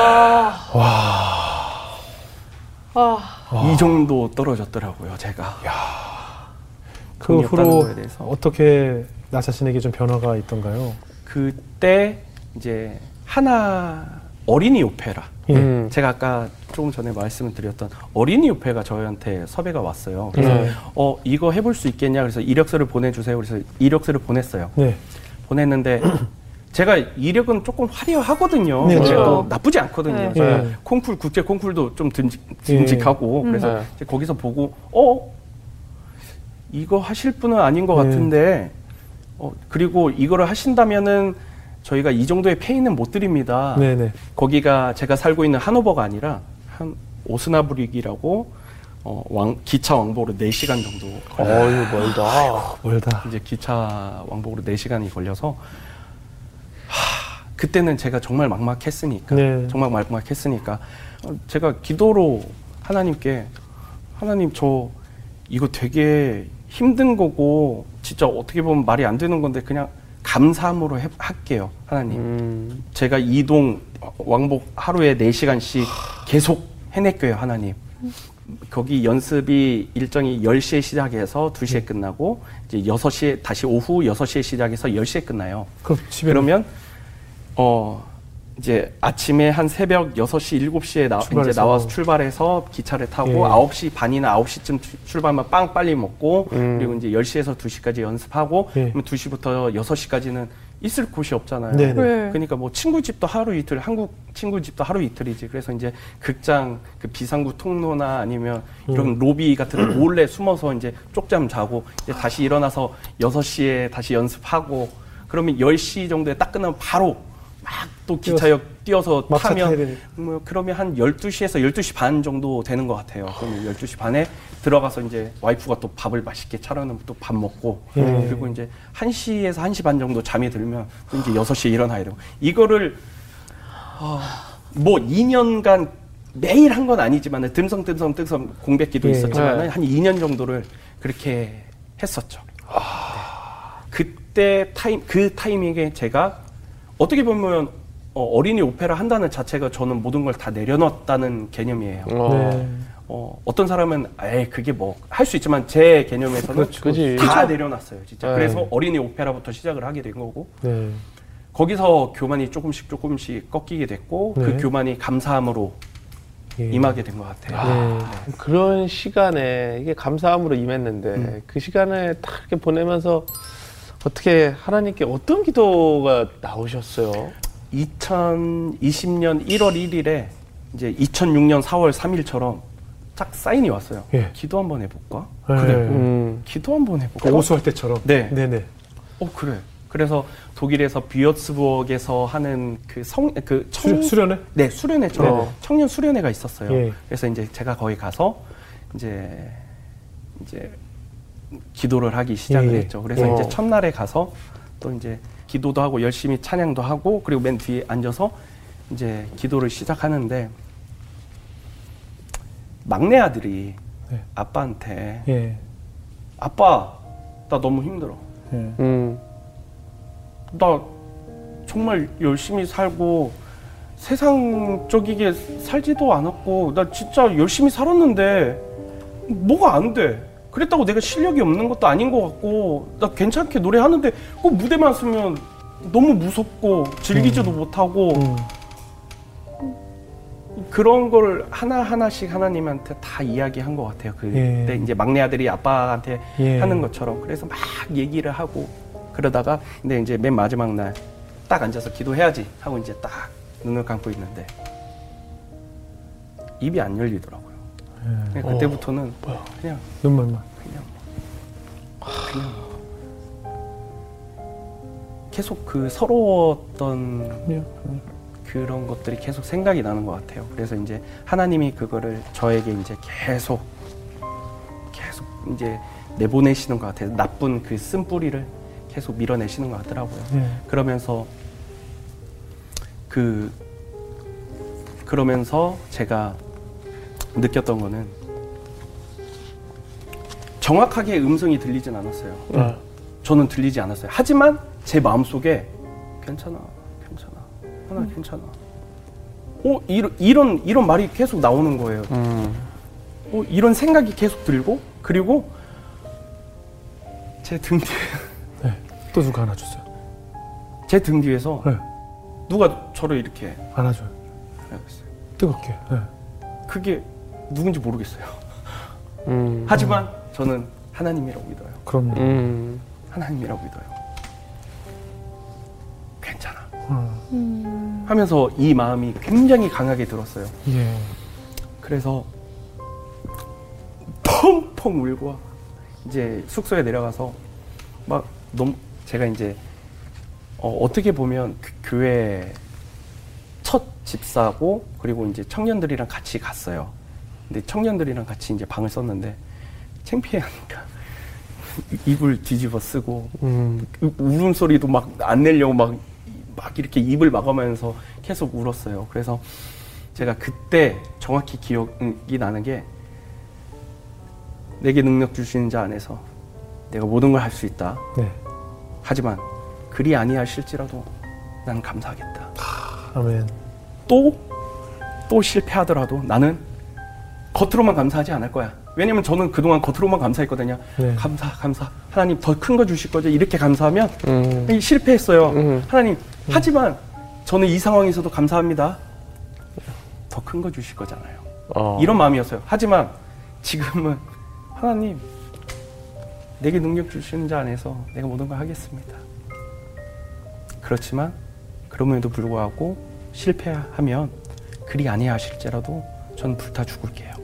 아, 이 정도 떨어졌더라고요, 제가. 그 돈이 없다는 후로. 어떻게 나 자신에게 좀 변화가 있던가요? 그때 이제 하나 어린이 오페라. 예. 음. 제가 아까 조금 전에 말씀을 드렸던 어린이 오페가 저희한테 섭외가 왔어요. 그래서 네. 어 이거 해볼 수 있겠냐 그래서 이력서를 보내주세요. 그래서 이력서를 보냈어요. 네. 보냈는데 <clears throat> 제가 이력은 조금 화려하거든요. 네, 그렇죠. 나쁘지 않거든요. 네. 예. 콩쿨 국제 콩쿨도 좀 듬직, 듬직하고 예. 그래서 네. 거기서 보고 어 이거 하실 분은 아닌 것 네. 같은데 어 그리고 이거를 하신다면은 저희가 이 정도의 페이는 못 드립니다. 네네. 거기가 제가 살고 있는 하노버가 아니라 한 오스나브릭이라고 어, 왕, 기차 왕복으로 4시간 정도. 어유 멀다. 멀다. 이제 기차 왕복으로 4시간이 걸려서 하, 그때는 제가 정말 막막했으니까 네. 정말 막막했으니까 어, 제가 기도로 하나님께 하나님 저 이거 되게 힘든 거고 진짜 어떻게 보면 말이 안 되는 건데 그냥 감사함으로 해- 할게요 하나님 음. 제가 이동 왕복 하루에 4시간씩 계속 해낼게요, 하나님. 거기 연습이 일정이 10시에 시작해서 2시에 끝나고 이제 6시에 다시 오후 6시에 시작해서 10시에 끝나요. 그럼 집에 그러면 어 이제 아침에 한 새벽 6시, 7시에 나, 출발해서. 이제 나와서 출발해서 기차를 타고 예. 9시 반이나 9시쯤 출발하면 빵 빨리 먹고 음. 그리고 이제 10시에서 2시까지 연습하고 예. 그러면 2시부터 6시까지는 있을 곳이 없잖아요. 네네. 네. 그러니까 뭐 친구 집도 하루 이틀, 한국 친구 집도 하루 이틀이지. 그래서 이제 극장 그 비상구 통로나 아니면 이런 음. 로비 같은 데 몰래 숨어서 이제 쪽잠 자고 이제 다시 일어나서 6시에 다시 연습하고 그러면 10시 정도에 딱 끝나면 바로 막 또 기차역 뛰어서 타면. 뭐 그러면 한 12시에서 12시 반 정도 되는 것 같아요. 그러면 12시 반에 들어가서 이제 와이프가 또 밥을 맛있게 차려놓으면 또 밥 먹고 예. 그리고 이제 1시에서 1시 반 정도 잠이 들면 또 이제 6시에 일어나야 되고 이거를 어, 뭐 2년간 매일 한 건 아니지만 듬성듬성 듬성 공백기도 예. 있었지만 네. 한 2년 정도를 그렇게 했었죠. 네. 그때 타임 그 타이밍에 제가 어떻게 보면 어, 린이 오페라 한다는 자체가 저는 모든 걸 다 내려놨다는 개념이에요. 어. 네. 어, 어떤 사람은 에이 그게 뭐 할 수 있지만 제 개념에서는 그렇죠. 그지. 다 내려놨어요. 진짜. 네. 그래서 어린이 오페라부터 시작을 하게 된 거고 네. 거기서 교만이 조금씩 조금씩 꺾이게 됐고 네. 그 교만이 감사함으로 예. 임하게 된 것 같아요. 아, 그런 시간에 이게 감사함으로 임했는데 음. 그 시간에 딱 이렇게 보내면서 어떻게 하나님께 어떤 기도가 나오셨어요? 2020년 1월 1일에 이제 2006년 4월 3일처럼 딱 사인이 왔어요. 예. 기도 한번 해볼까? 네. 그래. 음. 기도 한번 해볼까? 그 오수할 때처럼. 네. 네네. 어 그래. 그래서 독일에서 비어츠부르크에서 하는 그 성 그 청, 수, 수련회? 네 수련회죠. 네. 청년 수련회가 있었어요. 예. 그래서 이제 제가 거기 가서 이제 이제 기도를 하기 시작을 예. 했죠. 그래서 어. 이제 첫날에 가서 또 이제 기도도 하고 열심히 찬양도 하고 그리고 맨 뒤에 앉아서 이제 기도를 시작하는데 막내 아들이 네. 아빠한테 예. 아빠 나 너무 힘들어. 예. 음. 나 정말 열심히 살고 세상적이게 살지도 않았고 나 진짜 열심히 살았는데 뭐가 안 돼. 그랬다고 내가 실력이 없는 것도 아닌 것 같고 나 괜찮게 노래하는데 꼭 무대만 서면 너무 무섭고 즐기지도 못하고 음. 그런 걸 하나 하나씩 하나님한테 다 이야기한 것 같아요. 그때 예. 이제 막내 아들이 아빠한테 예. 하는 것처럼 그래서 막 얘기를 하고 그러다가 근데 이제 맨 마지막 날 딱 앉아서 기도해야지 하고 이제 딱 눈을 감고 있는데 입이 안 열리더라고 그냥 그때부터는 그냥 눈물만. 그냥 그냥 계속 그 서러웠던 예. 그런 것들이 계속 생각이 나는 것 같아요. 그래서 이제 하나님이 그거를 저에게 이제 계속 계속 이제 내보내시는 것 같아요. 나쁜 그 쓴뿌리를 계속 밀어내시는 것 같더라고요. 예. 그러면서 그 그러면서 제가 느꼈던 거는 정확하게 음성이 들리진 않았어요. 아. 저는 들리지 않았어요. 하지만 제 마음속에 괜찮아, 괜찮아, 하나 음. 괜찮아. 어 이런 이런 이런 말이 계속 나오는 거예요. 음. 어 이런 생각이 계속 들고 그리고 제 등 뒤에 <laughs> 네. 또 누가 안아줬어요? 제 등 뒤에서 네. 누가 저를 이렇게 안아줘요. 뜨겁게. 네. 그게 누군지 모르겠어요. <laughs> 음. 하지만 저는 하나님이라고 믿어요. 그럼요. 음. 하나님이라고 믿어요. 괜찮아. 음. 하면서 이 마음이 굉장히 강하게 들었어요. 예. 그래서 펑펑 울고 이제 숙소에 내려가서 막 너무 제가 이제 어, 떻게 보면 그 교회 첫 집사고 그리고 이제 청년들이랑 같이 갔어요. 근데 청년들이랑 같이 이제 방을 썼는데 창피하니까 <laughs> 입을 뒤집어 쓰고 음. 우- 울음소리도 막 안 내려고 막, 막 이렇게 입을 막으면서 계속 울었어요. 그래서 제가 그때 정확히 기억이 나는 게 내게 능력 주시는 자 안에서 내가 모든 걸 할 수 있다. 네. 하지만 그리 아니하실지라도 나는 감사하겠다. 아멘. 또, 또 실패하더라도 나는 겉으로만 감사하지 않을 거야. 왜냐면 저는 그동안 겉으로만 감사했거든요. 네. 감사, 감사. 하나님 더 큰 거 주실 거죠. 이렇게 감사하면 음. 이 실패했어요. 음. 하나님, 하지만 저는 이 상황에서도 감사합니다. 더 큰 거 주실 거잖아요. 어. 이런 마음이었어요. 하지만 지금은 하나님, 내게 능력 주시는 자 안에서 내가 모든 걸 하겠습니다. 그렇지만 그럼에도 불구하고 실패하면 그리 아니하실지라도 전 불타 죽을게요.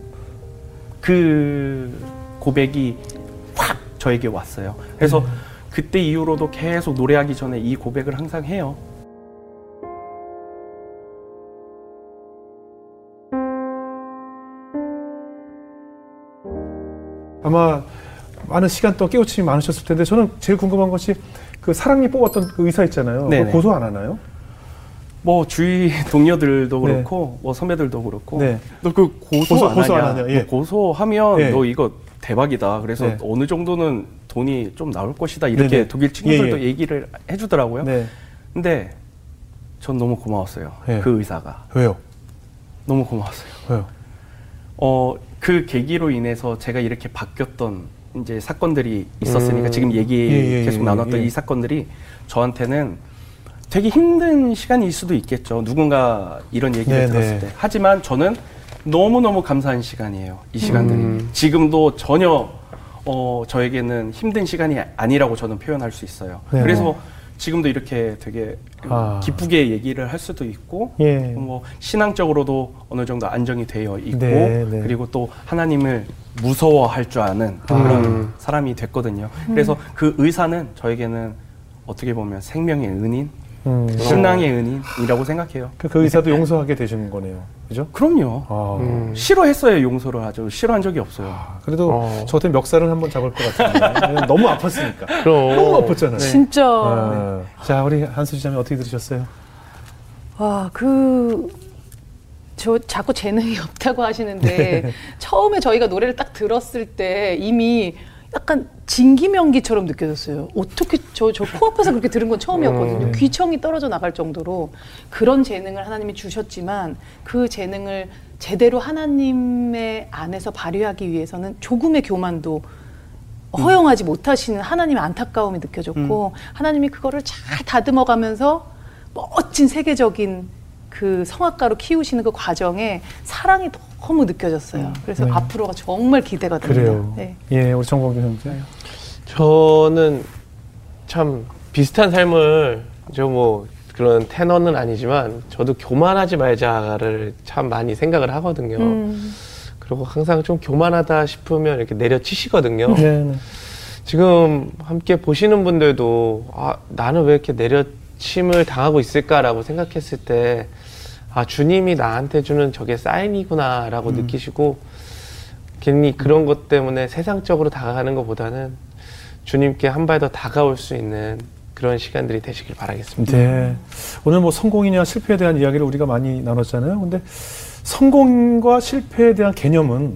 그 고백이 확 저에게 왔어요. 그래서 그때 이후로도 계속 노래하기 전에 이 고백을 항상 해요. 아마 많은 시간 동안 깨우침이 많으셨을 텐데 저는 제일 궁금한 것이 그 사랑니 뽑았던 그 의사 있잖아요. 고소 안 하나요? 뭐 주위 <laughs> 동료들도 네. 그렇고 뭐 선배들도 그렇고 네. 너그 고소, 고소- 안 고소 안 하냐? 하냐? 예. 너 고소하면 예. 너 이거 대박이다. 그래서 네. 어느 정도는 돈이 좀 나올 것이다. 이렇게 네네. 독일 친구들도 예, 예. 얘기를 해주더라고요. 네. 근데 전 너무 고마웠어요. 예. 그 의사가 왜요? 너무 고마웠어요. 왜요? 어, 그 계기로 인해서 제가 이렇게 바뀌었던 이제 사건들이 있었으니까 음. 지금 얘기 예, 예, 계속 예, 나눴던 예. 이 사건들이 저한테는 되게 힘든 시간일 수도 있겠죠. 누군가 이런 얘기를 네, 들었을 네. 때. 하지만 저는 너무너무 감사한 시간이에요. 이 시간들이. 음. 지금도 전혀 어, 저에게는 힘든 시간이 아니라고 저는 표현할 수 있어요. 네. 그래서 지금도 이렇게 되게 아. 기쁘게 얘기를 할 수도 있고 예. 뭐 신앙적으로도 어느 정도 안정이 되어 있고 네, 네. 그리고 또 하나님을 무서워할 줄 아는 그런 음. 사람이 됐거든요. 그래서 그 의사는 저에게는 어떻게 보면 생명의 은인, 음. 신앙의 은인이라고 생각해요. 그, 그 의사도 용서하게 되신 거네요. 그죠? 그럼요. 아. 음. 싫어했어요 용서를 하죠. 싫어한 적이 없어요. 아, 그래도 어. 저 같은 멱살은 한번 잡을 것 같은데 너무 아팠으니까. <laughs> 그럼. 너무 아팠잖아요. 진짜. 아, 자, 우리 한수 지자매 어떻게 들으셨어요? 와, 그, 저 자꾸 재능이 <laughs> 없다고 하시는데, 처음에 저희가 노래를 딱 들었을 때 이미 약간 진기명기처럼 느껴졌어요. 어떻게 저, 저 코앞에서 그렇게 들은 건 처음이었거든요. 음. 귀청이 떨어져 나갈 정도로 그런 재능을 하나님이 주셨지만 그 재능을 제대로 하나님의 안에서 발휘하기 위해서는 조금의 교만도 허용하지 못하시는 하나님의 안타까움이 느껴졌고 하나님이 그거를 잘 다듬어 가면서 멋진 세계적인 그 성악가로 키우시는 그 과정에 사랑이 너무 느껴졌어요. 그래서 네. 앞으로가 정말 기대가 됩니다. 그래요. 네. 예, 우리 정범규 형제. 저는 참 비슷한 삶을 저 뭐 그런 테너는 아니지만 저도 교만하지 말자를 참 많이 생각을 하거든요. 음. 그리고 항상 좀 교만하다 싶으면 이렇게 내려치시거든요. 네, 네. 지금 함께 보시는 분들도 아, 나는 왜 이렇게 내려 침을 당하고 있을까라고 생각했을 때 아, 주님이 나한테 주는 저게 사인이구나라고 음. 느끼시고 괜히 그런 것 때문에 세상적으로 다가가는 것보다는 주님께 한 발 더 다가올 수 있는 그런 시간들이 되시길 바라겠습니다. 네. 오늘 뭐 성공이냐 실패에 대한 이야기를 우리가 많이 나눴잖아요. 근데 성공과 실패에 대한 개념은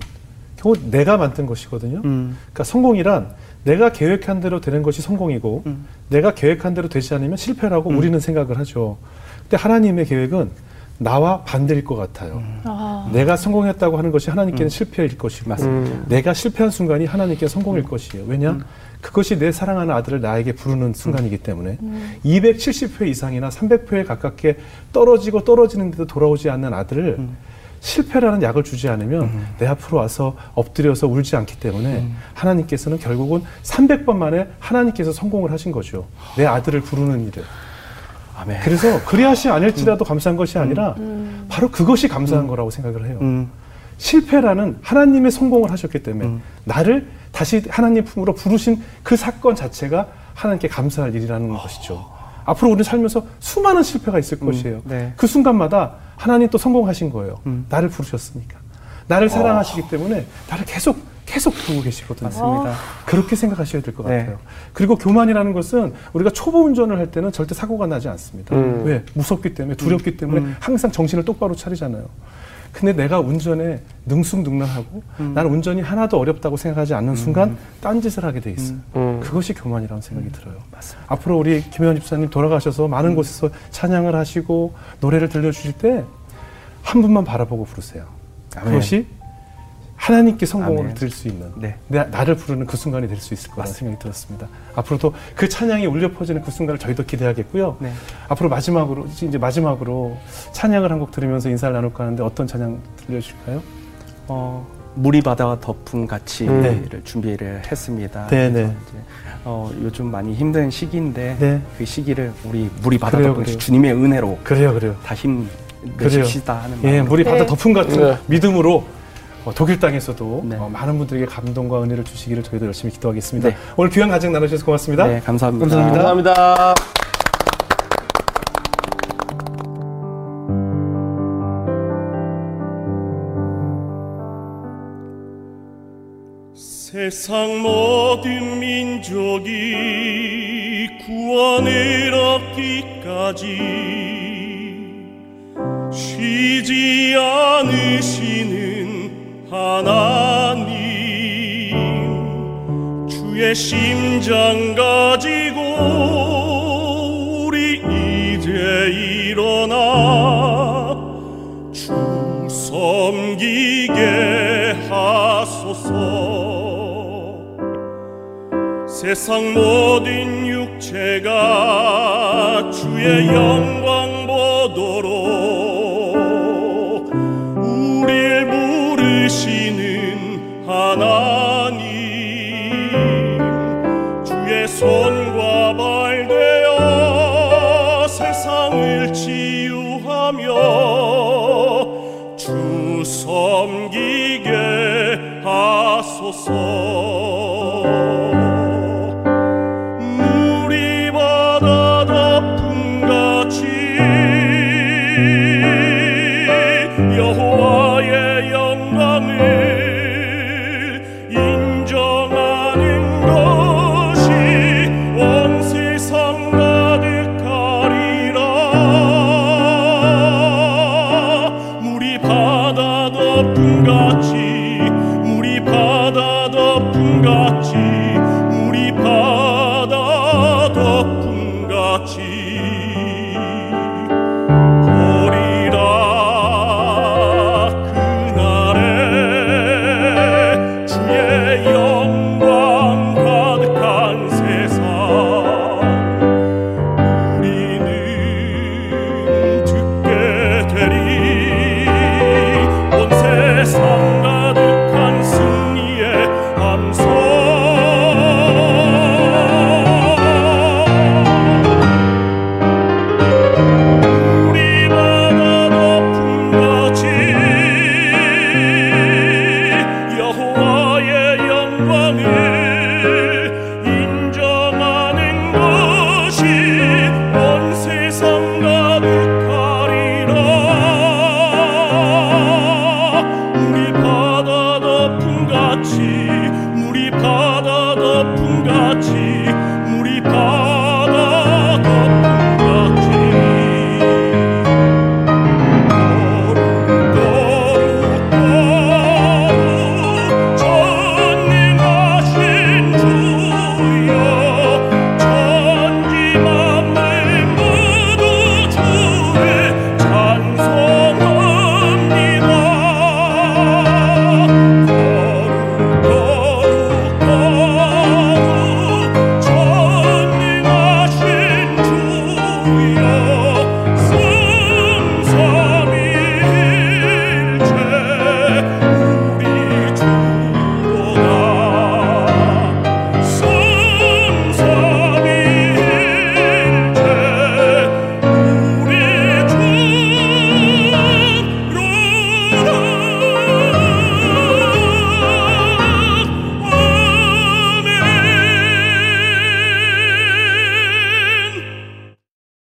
결국 내가 만든 것이거든요. 음. 그러니까 성공이란 내가 계획한 대로 되는 것이 성공이고 음. 내가 계획한 대로 되지 않으면 실패라고 우리는 생각을 하죠. 근데 하나님의 계획은 나와 반대일 것 같아요. 아. 내가 성공했다고 하는 것이 하나님께는 실패일 것이고 음. 내가 실패한 순간이 하나님께 성공일 것이에요. 왜냐? 그것이 내 사랑하는 아들을 나에게 부르는 순간이기 때문에 270회 이상이나 300회에 가깝게 떨어지고 떨어지는데도 돌아오지 않는 아들을 실패라는 약을 주지 않으면 내 앞으로 와서 엎드려서 울지 않기 때문에 하나님께서는 결국은 300번 만에 하나님께서 성공을 하신 거죠. 내 아들을 부르는 일을. 아멘. 그래서 그리하시 아닐지라도 감사한 것이 아니라 바로 그것이 감사한 거라고 생각을 해요. 음. 실패라는 하나님의 성공을 하셨기 때문에 음. 나를 다시 하나님 품으로 부르신 그 사건 자체가 하나님께 감사할 일이라는 것이죠. 앞으로 우리 살면서 수많은 실패가 있을 것이에요. 네. 그 순간마다 하나님 또 성공하신 거예요. 음. 나를 부르셨으니까. 나를 사랑하시기 때문에 나를 계속 계속 부르고 계시거든요. 맞습니다. 그렇게 생각하셔야 될것 네. 같아요. 그리고 교만이라는 것은 우리가 초보 운전을 할 때는 절대 사고가 나지 않습니다. 음. 왜? 무섭기 때문에 두렵기 때문에 음. 항상 정신을 똑바로 차리잖아요. 근데 내가 운전에 능숙능란하고 음. 나는 운전이 하나도 어렵다고 생각하지 않는 순간 딴짓을 하게 돼 있어요. 음. 그것이 교만이라는 생각이 들어요. 앞으로 우리 김현 집사님 돌아가셔서 많은 음. 곳에서 찬양을 하시고 노래를 들려주실 때 한 분만 바라보고 부르세요. 아멘. 그것이 하나님께 성공을 아멘. 드릴 수 있는 네. 내, 나를 부르는 그 순간이 될 수 있을 거라는 생각이 들었습니다. 앞으로도 그 찬양이 울려 퍼지는 그 순간을 저희도 기대하겠고요. 네. 앞으로 마지막으로 이제 마지막으로 찬양을 한 곡 들으면서 인사를 나눌까 하는데 어떤 찬양 들려주실까요? 어, 물이 바다와 덮은 같이를 네. 준비를 했습니다. 네, 그래서 네. 이제 어, 요즘 많이 힘든 시기인데 네. 그 시기를 우리 물이 바다 그래요, 덮은 그래요. 주님의 은혜로 그래요, 그래요. 다 힘 그래요. 하는 예. 물이 바다 네. 덮은 같은 네. 믿음으로 어, 독일 땅에서도 네. 어, 많은 분들에게 감동과 은혜를 주시기를 저희도 열심히 기도하겠습니다. 네. 오늘 귀한 가정 나누셔서 고맙습니다. 네, 감사합니다. 감사합니다. 감사합니다. 세상 모든 민족이 구원을 얻기까지 쉬지 않으시는 하나님 주의 심장 가지고 우리 이제 일어나 주 섬기게 하소서. 세상 모든 육체가 주의 영광 보도록 섬기게 하소서.